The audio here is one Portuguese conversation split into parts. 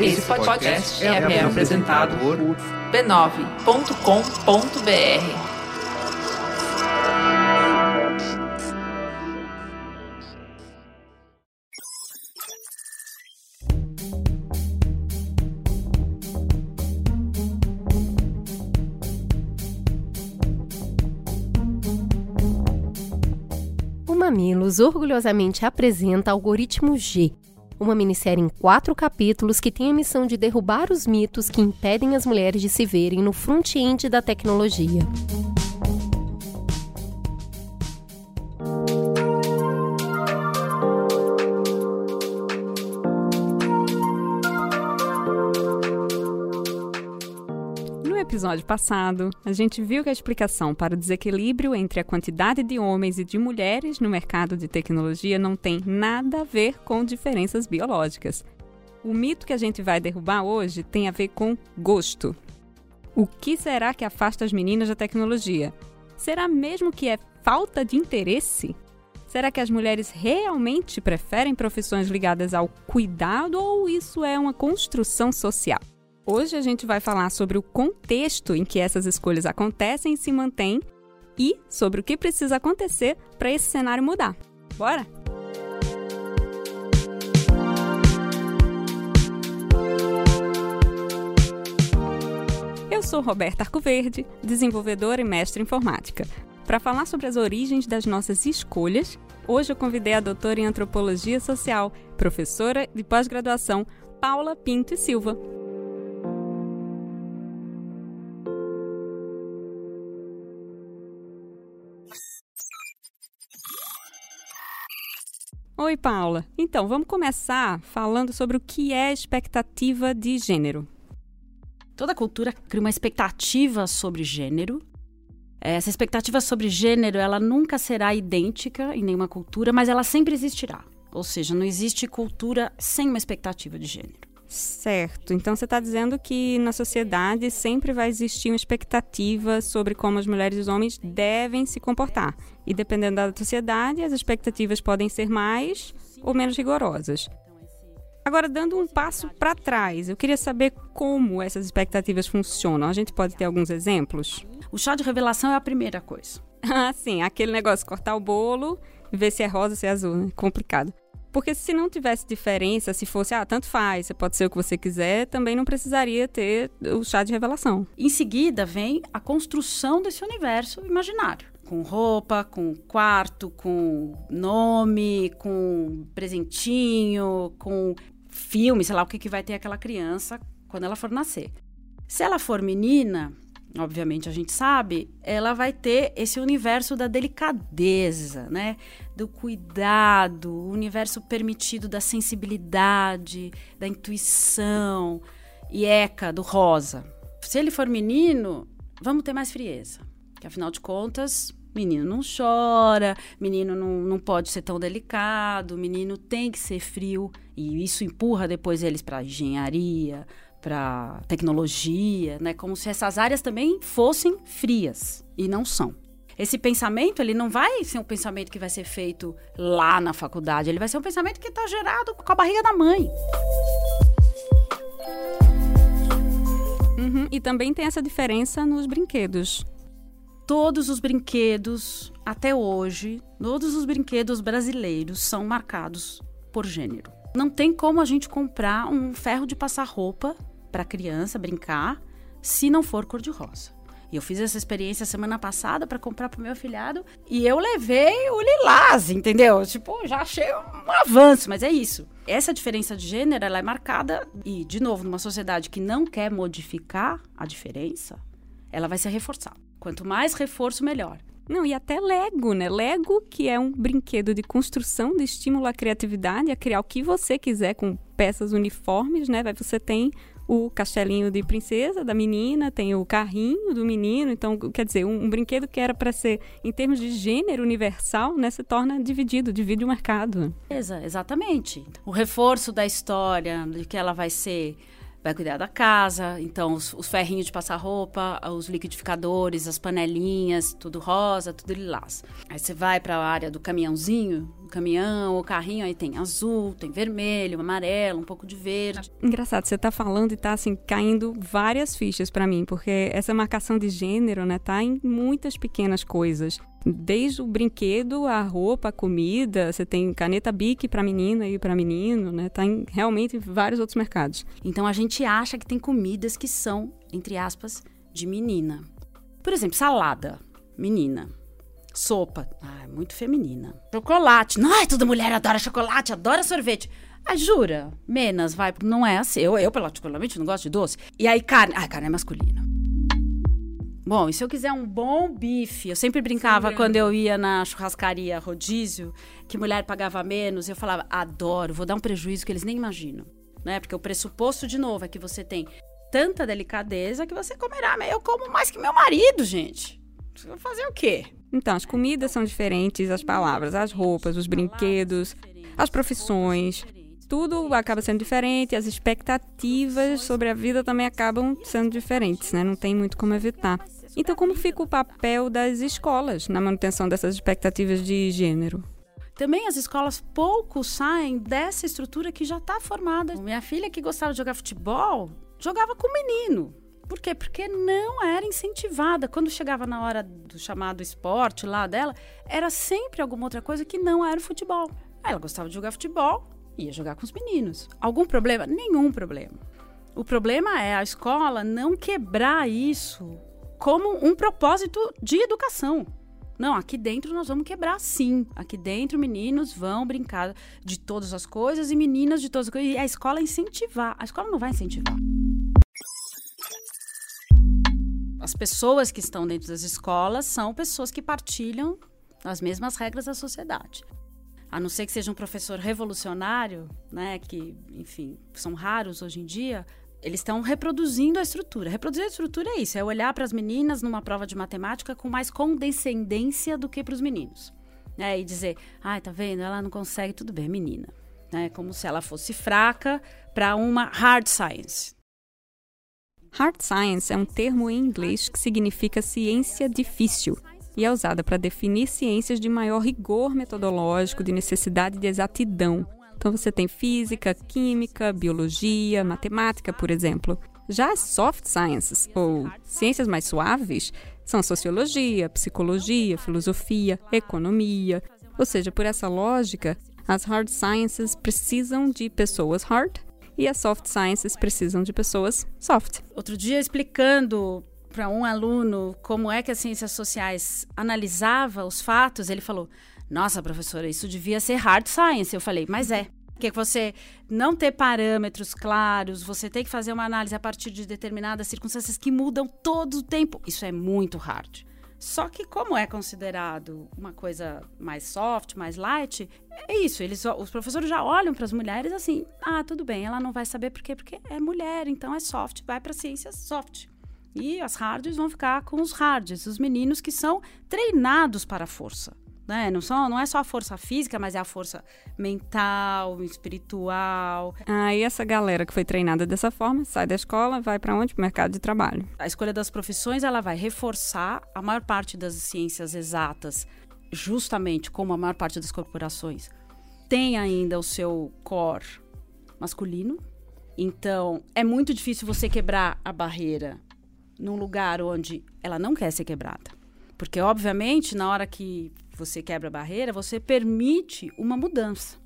Esse podcast é, é apresentado por b9.com.br. Mamilos orgulhosamente apresenta Algoritmo G, uma minissérie em quatro capítulos que tem a missão de derrubar os mitos que impedem as mulheres de se verem no front-end da tecnologia. Episódio passado, a gente viu que a explicação para o desequilíbrio entre a quantidade de homens e de mulheres no mercado de tecnologia não tem nada a ver com diferenças biológicas. O mito que a gente vai derrubar hoje tem a ver com gosto. O que será que afasta as meninas da tecnologia? Será mesmo que é falta de interesse? Será que as mulheres realmente preferem profissões ligadas ao cuidado ou isso é uma construção social? Hoje a gente vai falar sobre o contexto em que essas escolhas acontecem e se mantêm e sobre o que precisa acontecer para esse cenário mudar. Bora? Eu sou Roberta Arcoverde, desenvolvedora e mestre em informática. Para falar sobre as origens das nossas escolhas, hoje eu convidei a doutora em antropologia social, professora de pós-graduação, Paula Pinto e Silva. Oi, Paula. Então, vamos começar falando sobre o que é expectativa de gênero. Toda cultura cria uma expectativa sobre gênero. Essa expectativa sobre gênero, ela nunca será idêntica em nenhuma cultura, mas ela sempre existirá. Ou seja, não existe cultura sem uma expectativa de gênero. Certo. Então você está dizendo que na sociedade sempre vai existir uma expectativa sobre como as mulheres e os homens devem se comportar. E dependendo da sociedade, as expectativas podem ser mais ou menos rigorosas. Agora, dando um passo para trás, eu queria saber como essas expectativas funcionam. A gente pode ter alguns exemplos? O chá de revelação é a primeira coisa. Ah, sim, aquele negócio de cortar o bolo e ver se é rosa ou se é azul, né? Complicado. Porque se não tivesse diferença, se fosse, ah, tanto faz, você pode ser o que você quiser, também não precisaria ter o chá de revelação. Em seguida vem a construção desse universo imaginário. Com roupa, com quarto, com nome, com presentinho, com filme, sei lá o que, que vai ter aquela criança quando ela for nascer. Se ela for menina, obviamente a gente sabe, ela vai ter esse universo da delicadeza, né? Do cuidado, o universo permitido da sensibilidade, da intuição, e eca do rosa. Se ele for menino, vamos ter mais frieza. Que afinal de contas, menino não chora, menino não, não pode ser tão delicado, menino tem que ser frio, e isso empurra depois eles para engenharia, para tecnologia, né? Como se essas áreas também fossem frias e não são. Esse pensamento, ele não vai ser um pensamento que vai ser feito lá na faculdade, ele vai ser um pensamento que está gerado com a barriga da mãe. Uhum, e também tem essa diferença nos brinquedos. Todos os brinquedos, até hoje, todos os brinquedos brasileiros são marcados por gênero. Não tem como a gente comprar um ferro de passar roupa para criança brincar se não for cor-de-rosa. E eu fiz essa experiência semana passada para comprar pro meu afilhado e eu levei o lilás, entendeu? Tipo, já achei um avanço, mas é isso. Essa diferença de gênero, ela é marcada e, de novo, numa sociedade que não quer modificar a diferença, ela vai ser reforçada. Quanto mais reforço, melhor. Não, e até Lego, né? Lego, que é um brinquedo de construção, de estímulo à criatividade, a criar o que você quiser com peças uniformes, né? Você tem o castelinho de princesa da menina, tem o carrinho do menino. Então, quer dizer, um, um brinquedo que era para ser, em termos de gênero universal, né? Se torna dividido, divide o mercado. Exa exatamente. O reforço da história, de que ela vai ser vai cuidar da casa, então os, os, ferrinhos de passar roupa, os liquidificadores, as panelinhas, tudo rosa, tudo lilás. Aí você vai para a área do caminhãozinho, o caminhão, o carrinho, aí tem azul, tem vermelho, amarelo, um pouco de verde. Engraçado, você tá falando e tá assim caindo várias fichas para mim, porque essa marcação de gênero, né, tá em muitas pequenas coisas. Desde o brinquedo, a roupa, a comida, você tem caneta Bic para menina e para menino, né? Tá em, realmente em vários outros mercados. Então a gente acha que tem comidas que são, entre aspas, de menina. Por exemplo, salada, menina. Sopa, ah, é muito feminina. Chocolate, ai, toda mulher adora chocolate, adora sorvete. Ah, jura? Menos, vai, não é assim. Eu, eu particularmente, não gosto de doce. E aí, carne, ah, carne é masculina. Bom, e se eu quiser um bom bife, eu sempre brincava quando eu ia na churrascaria rodízio, que mulher pagava menos, eu falava, adoro, vou dar um prejuízo que eles nem imaginam. Né? Porque o pressuposto, de novo, é que você tem tanta delicadeza que você comerá. Eu como mais que meu marido, gente. Fazer o quê? Então, as comidas são diferentes, as palavras, as roupas, os brinquedos, as profissões, tudo acaba sendo diferente, as expectativas sobre a vida também acabam sendo diferentes, né? Não tem muito como evitar. Então, como fica o papel das escolas na manutenção dessas expectativas de gênero? Também as escolas pouco saem dessa estrutura que já está formada. Minha filha que gostava de jogar futebol, jogava com menino. Por quê? Porque não era incentivada. Quando chegava na hora do chamado esporte lá dela, era sempre alguma outra coisa que não era o futebol. Ela gostava de jogar futebol, ia jogar com os meninos. Algum problema? Nenhum problema. O problema é a escola não quebrar isso como um propósito de educação. Não, aqui dentro nós vamos quebrar sim. Aqui dentro meninos vão brincar de todas as coisas e meninas de todas as coisas. E a escola incentivar. A escola não vai incentivar. As pessoas que estão dentro das escolas são pessoas que partilham as mesmas regras da sociedade. A não ser que seja um professor revolucionário, né, que, enfim, são raros hoje em dia, eles estão reproduzindo a estrutura. Reproduzir a estrutura é isso, é olhar para as meninas numa prova de matemática com mais condescendência do que para os meninos. Né? E dizer, ai, tá vendo? Ela não consegue, tudo bem, menina. Né? Como se ela fosse fraca para uma hard science. Hard science é um termo em inglês que significa ciência difícil e é usada para definir ciências de maior rigor metodológico, de necessidade de exatidão, então você tem física, química, biologia, matemática, por exemplo. Já as soft sciences, ou ciências mais suaves, são sociologia, psicologia, filosofia, economia. Ou seja, por essa lógica, as hard sciences precisam de pessoas hard e as soft sciences precisam de pessoas soft. Outro dia, explicando para um aluno como é que as ciências sociais analisava os fatos, ele falou: nossa, professora, isso devia ser hard science. Eu falei, mas é. Porque você não ter parâmetros claros, você tem que fazer uma análise a partir de determinadas circunstâncias que mudam todo o tempo. Isso é muito hard. Só que como é considerado uma coisa mais soft, mais light, é isso. Eles, os professores já olham para as mulheres assim: ah, tudo bem, ela não vai saber por quê, porque é mulher, então é soft, vai para ciências soft. E as hards vão ficar com os hards, os meninos que são treinados para a força né? Não, só, não é só a força física, mas é a força mental, espiritual. Aí ah, essa galera que foi treinada dessa forma sai da escola, vai para onde? Para o mercado de trabalho. A escolha das profissões ela vai reforçar a maior parte das ciências exatas, justamente como a maior parte das corporações tem ainda o seu core masculino. Então, é muito difícil você quebrar a barreira num lugar onde ela não quer ser quebrada. Porque, obviamente, na hora que você quebra a barreira, você permite uma mudança.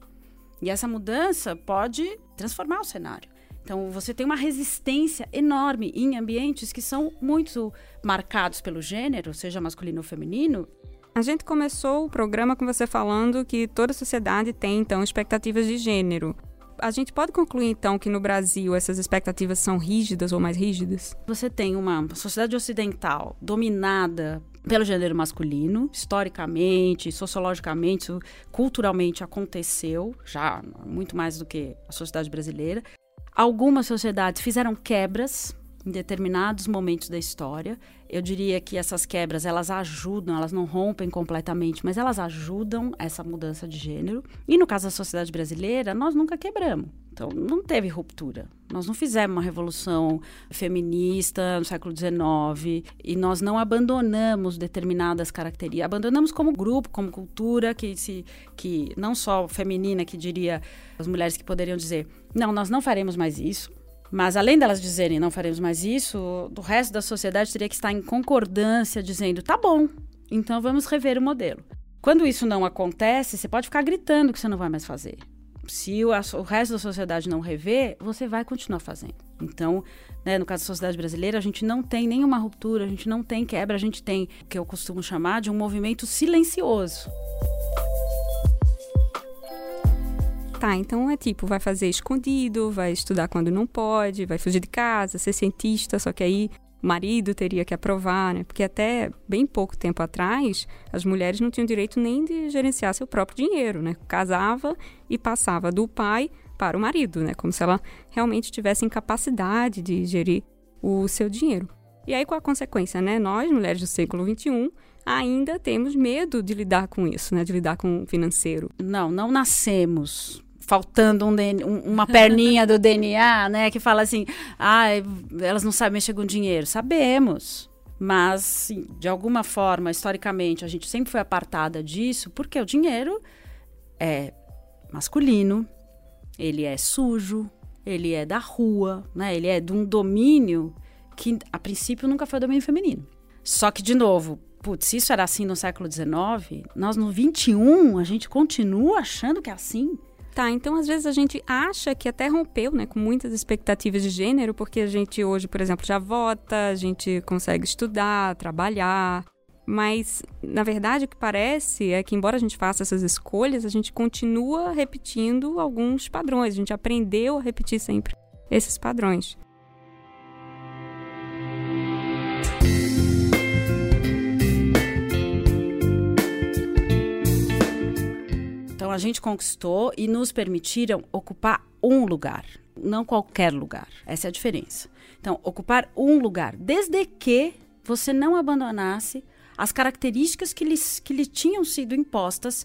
E essa mudança pode transformar o cenário. Então, você tem uma resistência enorme em ambientes que são muito marcados pelo gênero, seja masculino ou feminino. A gente começou o programa com você falando que toda sociedade tem, então, expectativas de gênero. A gente pode concluir, então, que no Brasil essas expectativas são rígidas ou mais rígidas? Você tem uma sociedade ocidental dominada pelo gênero masculino, historicamente, sociologicamente, culturalmente aconteceu, já muito mais do que a sociedade brasileira. Algumas sociedades fizeram quebras em determinados momentos da história. Eu diria que essas quebras, elas ajudam, elas não rompem completamente, mas elas ajudam essa mudança de gênero. E no caso da sociedade brasileira, nós nunca quebramos. Então, não teve ruptura. Nós não fizemos uma revolução feminista no século XIX e nós não abandonamos determinadas características. Abandonamos como grupo, como cultura, que, se, que não só feminina, que diria as mulheres que poderiam dizer: não, nós não faremos mais isso. Mas além delas dizerem não faremos mais isso, o resto da sociedade teria que estar em concordância, dizendo: tá bom, então vamos rever o modelo. Quando isso não acontece, você pode ficar gritando que você não vai mais fazer se o, o resto da sociedade não rever, você vai continuar fazendo. Então, né, no caso da sociedade brasileira, a gente não tem nenhuma ruptura, a gente não tem quebra, a gente tem o que eu costumo chamar de um movimento silencioso. Tá, então é tipo, vai fazer escondido, vai estudar quando não pode, vai fugir de casa, ser cientista, só que aí o marido teria que aprovar, né? Porque até bem pouco tempo atrás, as mulheres não tinham direito nem de gerenciar seu próprio dinheiro, né? Casava e passava do pai para o marido, né? Como se ela realmente tivesse incapacidade de gerir o seu dinheiro. E aí, qual a consequência, né? Nós, mulheres do século XXI, ainda temos medo de lidar com isso, né? De lidar com o financeiro. Não, não nascemos faltando um, uma perninha do DNA, né? Que fala assim, ah, elas não sabem mexer com dinheiro. Sabemos. Mas, de alguma forma, historicamente, a gente sempre foi apartada disso, porque o dinheiro é masculino, ele é sujo, ele é da rua, né? Ele é de um domínio que, a princípio, nunca foi domínio feminino. Só que, de novo, putz, se isso era assim no século XIX, nós no XXI, a gente continua achando que é assim. Tá, então às vezes a gente acha que até rompeu, né, com muitas expectativas de gênero, porque a gente hoje, por exemplo, já vota, a gente consegue estudar, trabalhar, mas na verdade o que parece é que embora a gente faça essas escolhas, a gente continua repetindo alguns padrões, a gente aprendeu a repetir sempre esses padrões. A gente conquistou e nos permitiram ocupar um lugar, não qualquer lugar. Essa é a diferença. Então, ocupar um lugar, desde que você não abandonasse as características que lhe, que lhe tinham sido impostas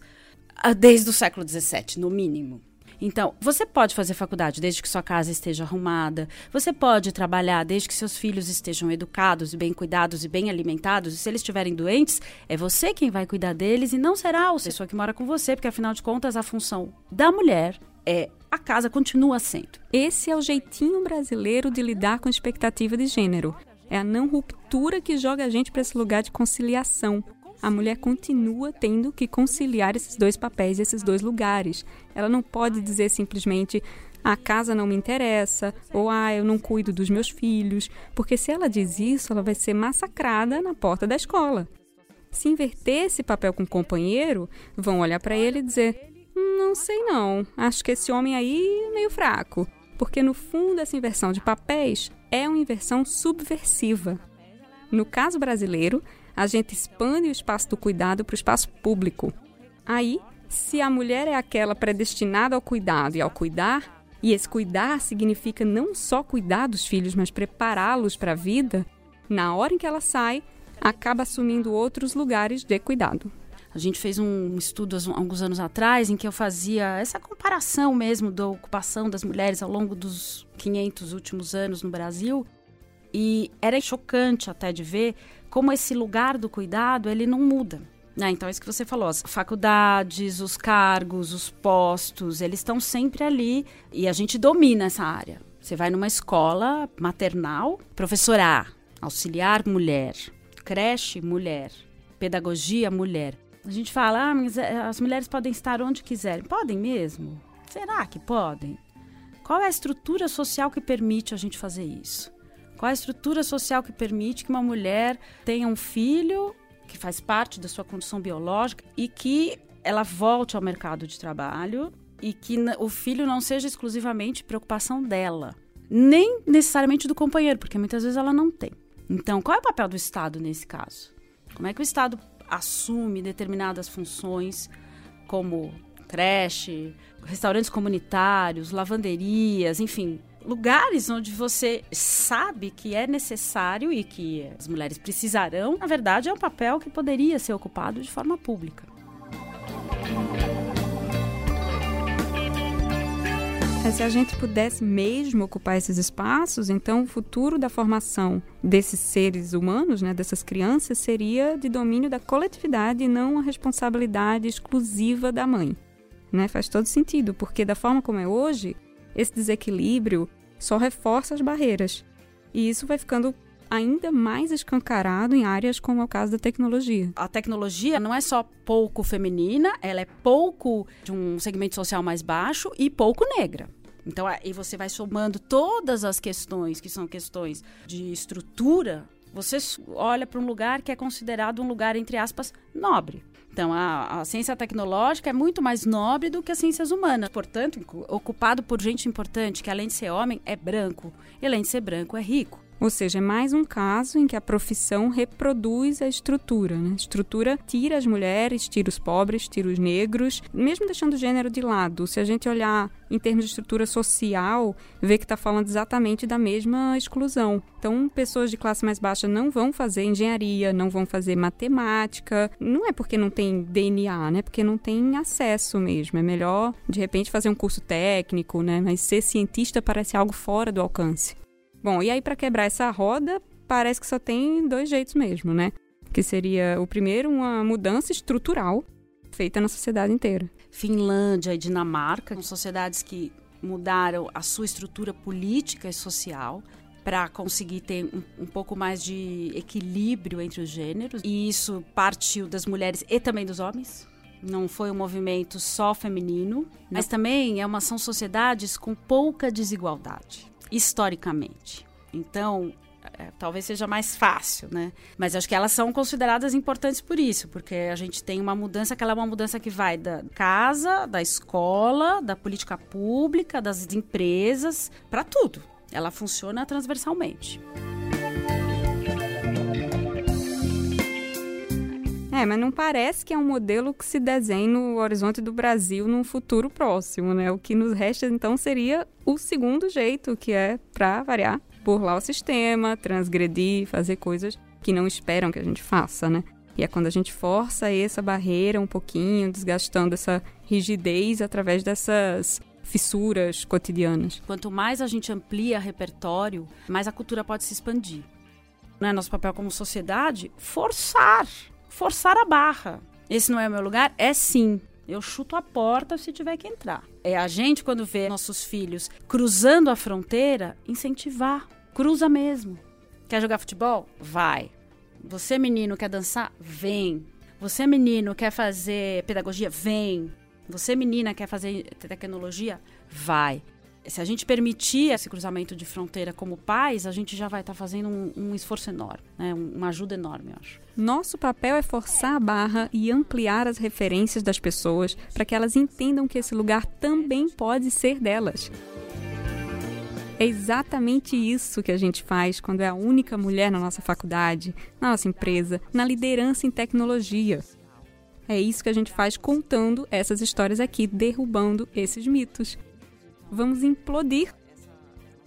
uh, desde o século XVII, no mínimo. Então, você pode fazer faculdade desde que sua casa esteja arrumada, você pode trabalhar desde que seus filhos estejam educados bem cuidados e bem alimentados, e se eles estiverem doentes, é você quem vai cuidar deles e não será a pessoa que mora com você, porque afinal de contas a função da mulher é a casa continua sendo. Esse é o jeitinho brasileiro de lidar com expectativa de gênero. É a não ruptura que joga a gente para esse lugar de conciliação a mulher continua tendo que conciliar esses dois papéis, esses dois lugares. Ela não pode dizer simplesmente a casa não me interessa ou ah, eu não cuido dos meus filhos, porque se ela diz isso, ela vai ser massacrada na porta da escola. Se inverter esse papel com o companheiro, vão olhar para ele e dizer: "Não sei não, acho que esse homem aí é meio fraco". Porque no fundo essa inversão de papéis é uma inversão subversiva. No caso brasileiro, a gente expande o espaço do cuidado para o espaço público. Aí, se a mulher é aquela predestinada ao cuidado e ao cuidar, e esse cuidar significa não só cuidar dos filhos, mas prepará-los para a vida, na hora em que ela sai, acaba assumindo outros lugares de cuidado. A gente fez um estudo há alguns anos atrás em que eu fazia essa comparação mesmo da ocupação das mulheres ao longo dos 500 últimos anos no Brasil. E era chocante até de ver como esse lugar do cuidado ele não muda. Ah, então é isso que você falou. As faculdades, os cargos, os postos, eles estão sempre ali e a gente domina essa área. Você vai numa escola maternal, professora auxiliar mulher, creche mulher, pedagogia mulher. A gente fala, ah, mas eh, as mulheres podem estar onde quiserem. Podem mesmo? Será que podem? Qual é a estrutura social que permite a gente fazer isso? Qual a estrutura social que permite que uma mulher tenha um filho que faz parte da sua condição biológica e que ela volte ao mercado de trabalho e que o filho não seja exclusivamente preocupação dela, nem necessariamente do companheiro, porque muitas vezes ela não tem. Então, qual é o papel do Estado nesse caso? Como é que o Estado assume determinadas funções, como creche, restaurantes comunitários, lavanderias, enfim, lugares onde você sabe que é necessário e que as mulheres precisarão, na verdade, é um papel que poderia ser ocupado de forma pública. É, se a gente pudesse mesmo ocupar esses espaços, então o futuro da formação desses seres humanos, né, dessas crianças, seria de domínio da coletividade e não a responsabilidade exclusiva da mãe. Né? Faz todo sentido, porque da forma como é hoje, esse desequilíbrio só reforça as barreiras. E isso vai ficando ainda mais escancarado em áreas como é o caso da tecnologia. A tecnologia não é só pouco feminina, ela é pouco de um segmento social mais baixo e pouco negra. Então, aí você vai somando todas as questões que são questões de estrutura, você olha para um lugar que é considerado um lugar, entre aspas, nobre. Então, a, a, ciência tecnológica é muito mais nobre do que as ciências humanas. Portanto, ocupado por gente importante, que além de ser homem, é branco, e além de ser branco, é rico. Ou seja, é mais um caso em que a profissão reproduz a estrutura. Né? A estrutura tira as mulheres, tira os pobres, tira os negros, mesmo deixando o gênero de lado. Se a gente olhar em termos de estrutura social, vê que está falando exatamente da mesma exclusão. Então, pessoas de classe mais baixa não vão fazer engenharia, não vão fazer matemática. Não é porque não tem DNA, né? Porque não tem acesso mesmo. É melhor, de repente, fazer um curso técnico, né? Mas ser cientista parece algo fora do alcance. Bom, e aí para quebrar essa roda, parece que só tem dois jeitos mesmo, né? Que seria o primeiro uma mudança estrutural feita na sociedade inteira. Finlândia e Dinamarca, são sociedades que mudaram a sua estrutura política e social para conseguir ter um, um, pouco mais de equilíbrio entre os gêneros. E isso partiu das mulheres e também dos homens. Não foi um movimento só feminino, mas também é uma, são sociedades com pouca desigualdade historicamente. Então, é, talvez seja mais fácil, né? Mas acho que elas são consideradas importantes por isso, porque a gente tem uma mudança que ela é uma mudança que vai da casa, da escola, da política pública, das empresas, para tudo. Ela funciona transversalmente. É, mas não parece que é um modelo que se desenhe no horizonte do Brasil num futuro próximo, né? O que nos resta então seria o segundo jeito, que é, para variar, burlar o sistema, transgredir, fazer coisas que não esperam que a gente faça, né? E é quando a gente força essa barreira um pouquinho, desgastando essa rigidez através dessas fissuras cotidianas. Quanto mais a gente amplia repertório, mais a cultura pode se expandir. Não é nosso papel como sociedade forçar forçar a barra. Esse não é o meu lugar? É sim. Eu chuto a porta se tiver que entrar. É a gente, quando vê nossos filhos cruzando a fronteira, incentivar. Cruza mesmo. Quer jogar futebol? Vai. Você, menino, quer dançar? Vem. Você, menino, quer fazer pedagogia? Vem. Você, menina, quer fazer tecnologia? Vai se a gente permitir esse cruzamento de fronteira como pais, a gente já vai estar tá fazendo um, um, esforço enorme, né? uma ajuda enorme, eu acho. Nosso papel é forçar a barra e ampliar as referências das pessoas para que elas entendam que esse lugar também pode ser delas. É exatamente isso que a gente faz quando é a única mulher na nossa faculdade, na nossa empresa, na liderança em tecnologia. É isso que a gente faz contando essas histórias aqui, derrubando esses mitos vamos implodir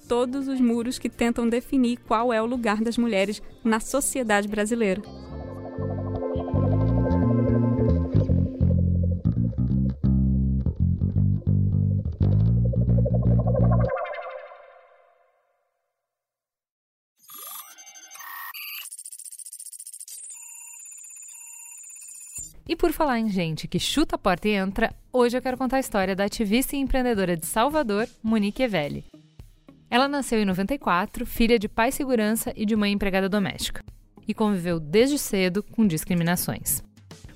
todos os muros que tentam definir qual é o lugar das mulheres na sociedade brasileira. E por falar em gente que chuta a porta e entra, hoje eu quero contar a história da ativista e empreendedora de Salvador, Monique Evelli. Ela nasceu em 94, filha de pai segurança e de mãe empregada doméstica, e conviveu desde cedo com discriminações.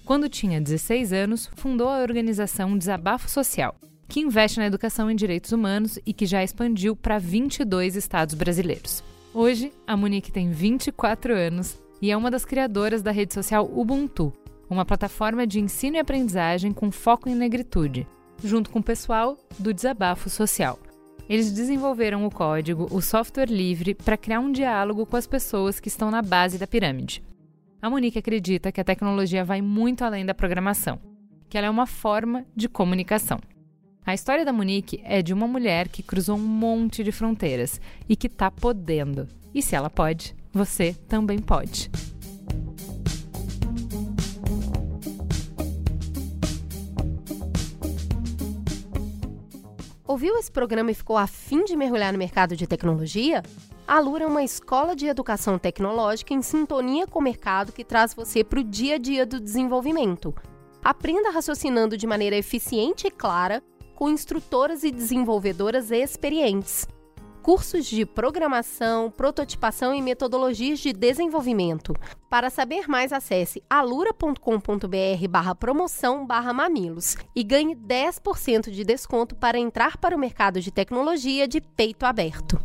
Quando tinha 16 anos, fundou a organização Desabafo Social, que investe na educação em direitos humanos e que já expandiu para 22 estados brasileiros. Hoje, a Monique tem 24 anos e é uma das criadoras da rede social Ubuntu, uma plataforma de ensino e aprendizagem com foco em negritude, junto com o pessoal do Desabafo Social. Eles desenvolveram o código, o software livre, para criar um diálogo com as pessoas que estão na base da pirâmide. A Monique acredita que a tecnologia vai muito além da programação, que ela é uma forma de comunicação. A história da Monique é de uma mulher que cruzou um monte de fronteiras e que está podendo. E se ela pode, você também pode. Ouviu esse programa e ficou afim de mergulhar no mercado de tecnologia? A Alura é uma escola de educação tecnológica em sintonia com o mercado que traz você para o dia a dia do desenvolvimento. Aprenda raciocinando de maneira eficiente e clara com instrutoras e desenvolvedoras experientes cursos de programação, prototipação e metodologias de desenvolvimento. Para saber mais, acesse alura.com.br barra promoção barra mamilos e ganhe 10% de desconto para entrar para o mercado de tecnologia de peito aberto.